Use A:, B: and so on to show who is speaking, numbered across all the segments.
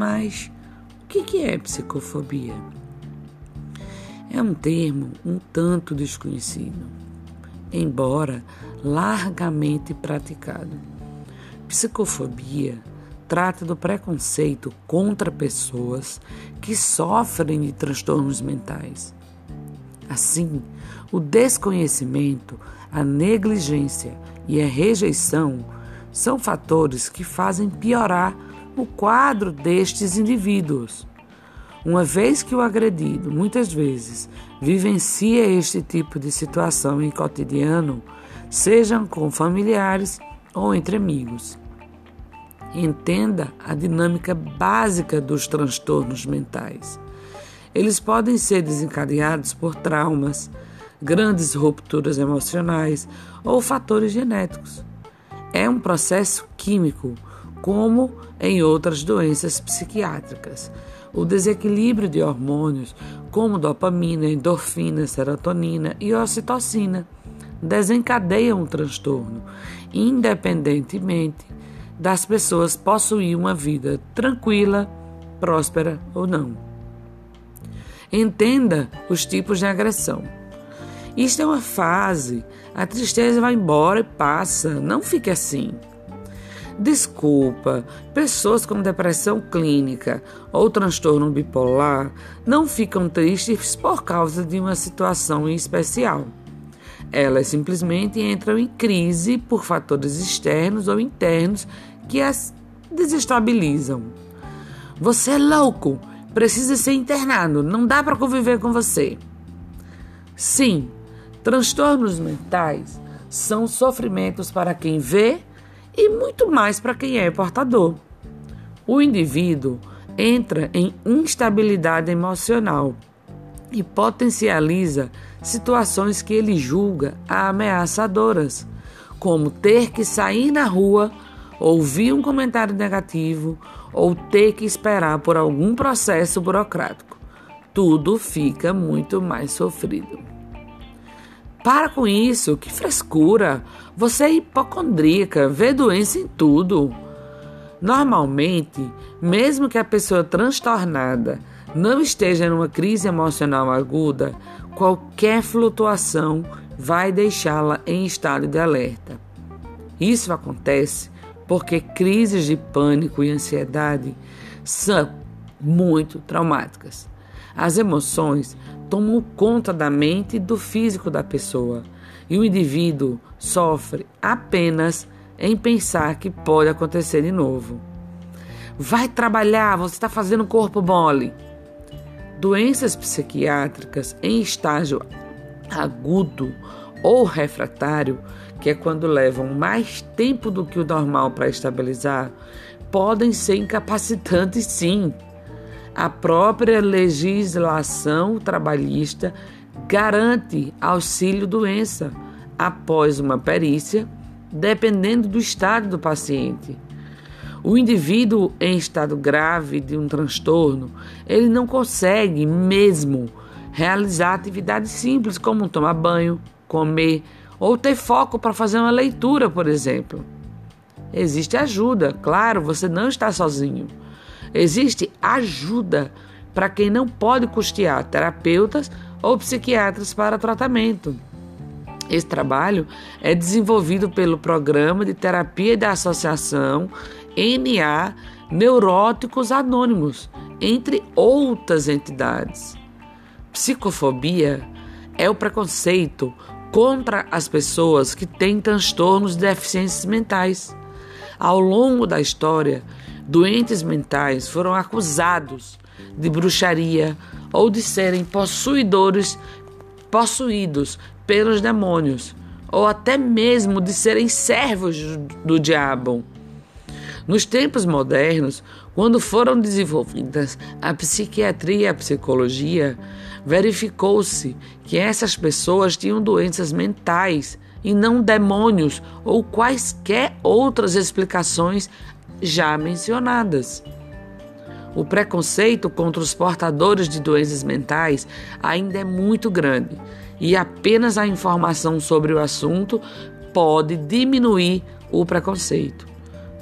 A: Mas o que é psicofobia? É um termo um tanto desconhecido, embora largamente praticado. Psicofobia trata do preconceito contra pessoas que sofrem de transtornos mentais. Assim, o desconhecimento, a negligência e a rejeição são fatores que fazem piorar o quadro destes indivíduos. Uma vez que o agredido, muitas vezes, vivencia este tipo de situação em cotidiano, sejam com familiares ou entre amigos. Entenda a dinâmica básica dos transtornos mentais. Eles podem ser desencadeados por traumas, grandes rupturas emocionais ou fatores genéticos. É um processo químico, como em outras doenças psiquiátricas. O desequilíbrio de hormônios, como dopamina, endorfina, serotonina e ocitocina, desencadeiam o transtorno, independentemente das pessoas possuir uma vida tranquila, próspera ou não. Entenda os tipos de agressão. Isto é uma fase, a tristeza vai embora e passa, não fique assim. Desculpa, pessoas com depressão clínica ou transtorno bipolar não ficam tristes por causa de uma situação em especial. Elas simplesmente entram em crise por fatores externos ou internos que as desestabilizam. Você é louco, precisa ser internado, não dá para conviver com você. Sim, transtornos mentais são sofrimentos para quem vê e muito mais para quem é portador. O indivíduo entra em instabilidade emocional e potencializa situações que ele julga ameaçadoras, como ter que sair na rua ouvir um comentário negativo ou ter que esperar por algum processo burocrático. Tudo fica muito mais sofrido. Para com isso, que frescura! Você é hipocondríaca, vê doença em tudo. Normalmente, mesmo que a pessoa transtornada não esteja numa crise emocional aguda, qualquer flutuação vai deixá-la em estado de alerta. Isso acontece porque crises de pânico e ansiedade são muito traumáticas. As emoções tomam conta da mente e do físico da pessoa, e o indivíduo sofre apenas em pensar que pode acontecer de novo. Vai trabalhar, você está fazendo corpo mole. Doenças psiquiátricas em estágio agudo ou refratário, que é quando levam mais tempo do que o normal para estabilizar, podem ser incapacitantes sim. A própria legislação trabalhista garante auxílio-doença após uma perícia, dependendo do estado do paciente. O indivíduo em estado grave de um transtorno, ele não consegue mesmo realizar atividades simples como tomar banho, comer ou ter foco para fazer uma leitura, por exemplo. Existe ajuda, claro, você não está sozinho. Existe ajuda para quem não pode custear terapeutas ou psiquiatras para tratamento. Esse trabalho é desenvolvido pelo Programa de Terapia da Associação NA Neuróticos Anônimos, entre outras entidades. Psicofobia é o preconceito contra as pessoas que têm transtornos de deficiências mentais. Ao longo da história, doentes mentais foram acusados de bruxaria ou de serem possuidores possuídos pelos demônios, ou até mesmo de serem servos do diabo. Nos tempos modernos, quando foram desenvolvidas a psiquiatria e a psicologia, verificou-se que essas pessoas tinham doenças mentais e não demônios ou quaisquer outras explicações já mencionadas. O preconceito contra os portadores de doenças mentais ainda é muito grande e apenas a informação sobre o assunto pode diminuir o preconceito.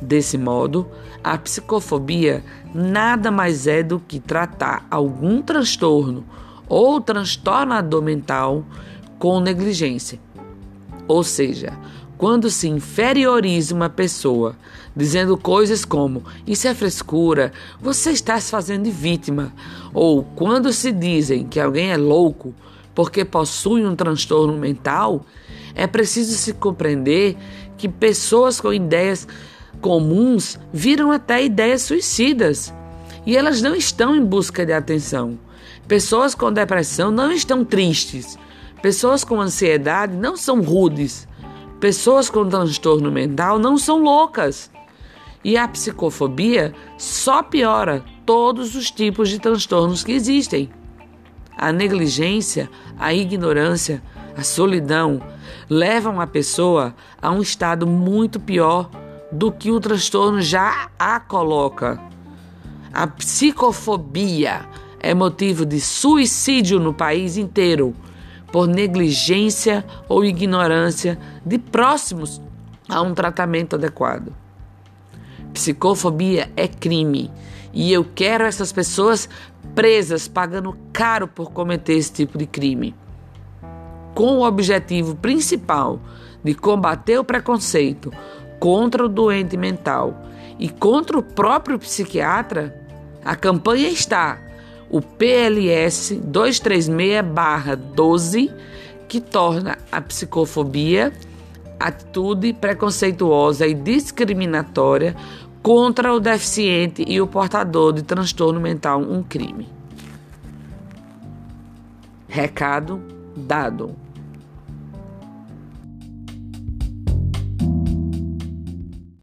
A: Desse modo, a psicofobia nada mais é do que tratar algum transtorno ou transtornador mental com negligência. Ou seja, quando se inferioriza uma pessoa, dizendo coisas como isso é frescura, você está se fazendo de vítima, ou quando se dizem que alguém é louco porque possui um transtorno mental, é preciso se compreender que pessoas com ideias comuns viram até ideias suicidas e elas não estão em busca de atenção. Pessoas com depressão não estão tristes. Pessoas com ansiedade não são rudes. Pessoas com transtorno mental não são loucas. E a psicofobia só piora todos os tipos de transtornos que existem. A negligência, a ignorância, a solidão levam a pessoa a um estado muito pior do que o transtorno já a coloca. A psicofobia é motivo de suicídio no país inteiro por negligência ou ignorância de próximos a um tratamento adequado. Psicofobia é crime e eu quero essas pessoas presas pagando caro por cometer esse tipo de crime. Com o objetivo principal de combater o preconceito, contra o doente mental e contra o próprio psiquiatra, a campanha está o PLS 236-12, que torna a psicofobia atitude preconceituosa e discriminatória contra o deficiente e o portador de transtorno mental um crime. Recado dado.